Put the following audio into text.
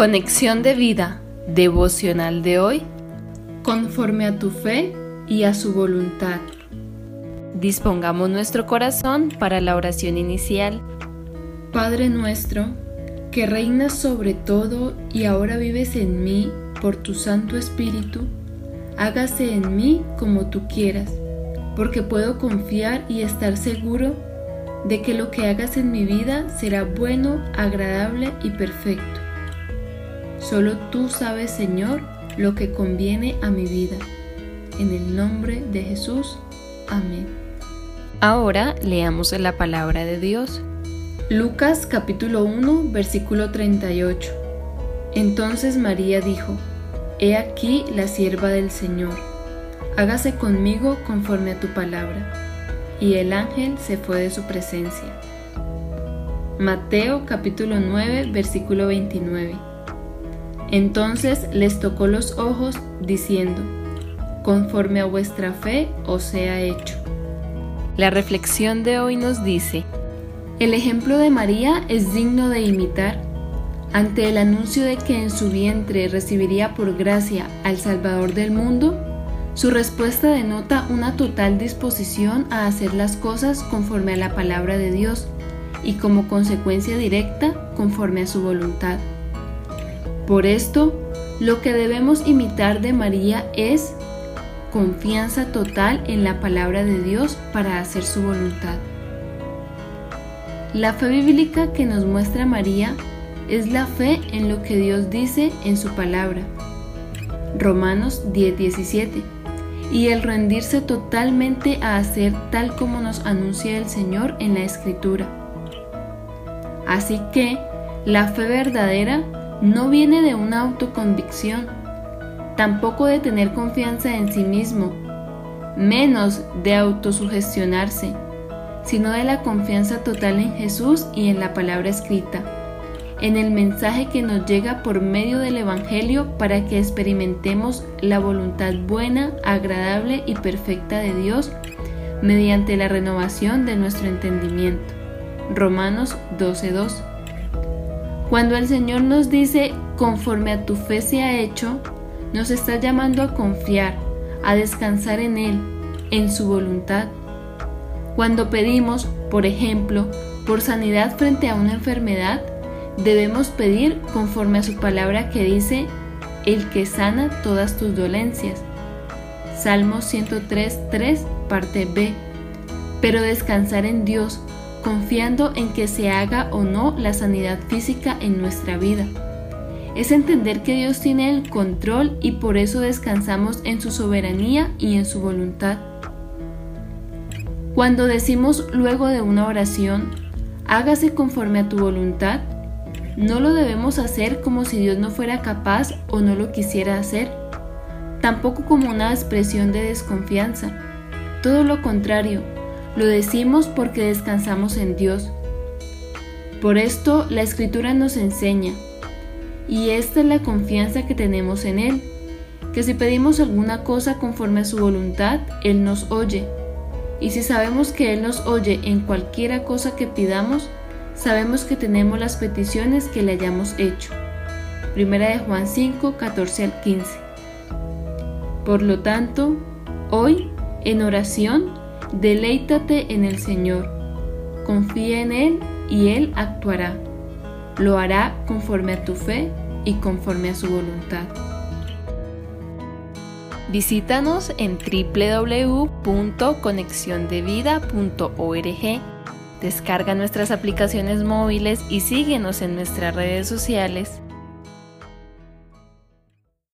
Conexión de vida devocional de hoy, conforme a tu fe y a su voluntad. Dispongamos nuestro corazón para la oración inicial. Padre nuestro, que reinas sobre todo y ahora vives en mí por tu Santo Espíritu, hágase en mí como tú quieras, porque puedo confiar y estar seguro de que lo que hagas en mi vida será bueno, agradable y perfecto. Solo tú sabes, Señor, lo que conviene a mi vida. En el nombre de Jesús. Amén. Ahora leamos la palabra de Dios. Lucas capítulo 1 versículo 38. Entonces María dijo, He aquí la sierva del Señor, hágase conmigo conforme a tu palabra. Y el ángel se fue de su presencia. Mateo capítulo 9 versículo 29. Entonces les tocó los ojos, diciendo, Conforme a vuestra fe os sea hecho. La reflexión de hoy nos dice, el ejemplo de María es digno de imitar. Ante el anuncio de que en su vientre recibiría por gracia al Salvador del mundo, su respuesta denota una total disposición a hacer las cosas conforme a la palabra de Dios y como consecuencia directa conforme a su voluntad. Por esto, lo que debemos imitar de María es confianza total en la palabra de Dios para hacer su voluntad. La fe bíblica que nos muestra María es la fe en lo que Dios dice en su palabra. Romanos 10:17. Y el rendirse totalmente a hacer tal como nos anuncia el Señor en la Escritura. Así que la fe verdadera no viene de una autoconvicción, tampoco de tener confianza en sí mismo, menos de autosugestionarse, sino de la confianza total en Jesús y en la palabra escrita, en el mensaje que nos llega por medio del Evangelio para que experimentemos la voluntad buena, agradable y perfecta de Dios mediante la renovación de nuestro entendimiento. Romanos 12:2 cuando el Señor nos dice, conforme a tu fe se ha hecho, nos está llamando a confiar, a descansar en Él, en su voluntad. Cuando pedimos, por ejemplo, por sanidad frente a una enfermedad, debemos pedir conforme a su palabra que dice, el que sana todas tus dolencias. Salmo 103, 3, parte B. Pero descansar en Dios, confiando en que se haga o no la sanidad física en nuestra vida. Es entender que Dios tiene el control y por eso descansamos en su soberanía y en su voluntad. Cuando decimos luego de una oración, hágase conforme a tu voluntad, no lo debemos hacer como si Dios no fuera capaz o no lo quisiera hacer, tampoco como una expresión de desconfianza. Todo lo contrario, lo decimos porque descansamos en Dios. Por esto la escritura nos enseña, y esta es la confianza que tenemos en Él, que si pedimos alguna cosa conforme a su voluntad, Él nos oye. Y si sabemos que Él nos oye en cualquiera cosa que pidamos, sabemos que tenemos las peticiones que le hayamos hecho. Primera de Juan 5, 14 al 15. Por lo tanto, hoy, en oración, Deleítate en el Señor, confía en Él y Él actuará. Lo hará conforme a tu fe y conforme a su voluntad. Visítanos en www.conexiondevida.org. Descarga nuestras aplicaciones móviles y síguenos en nuestras redes sociales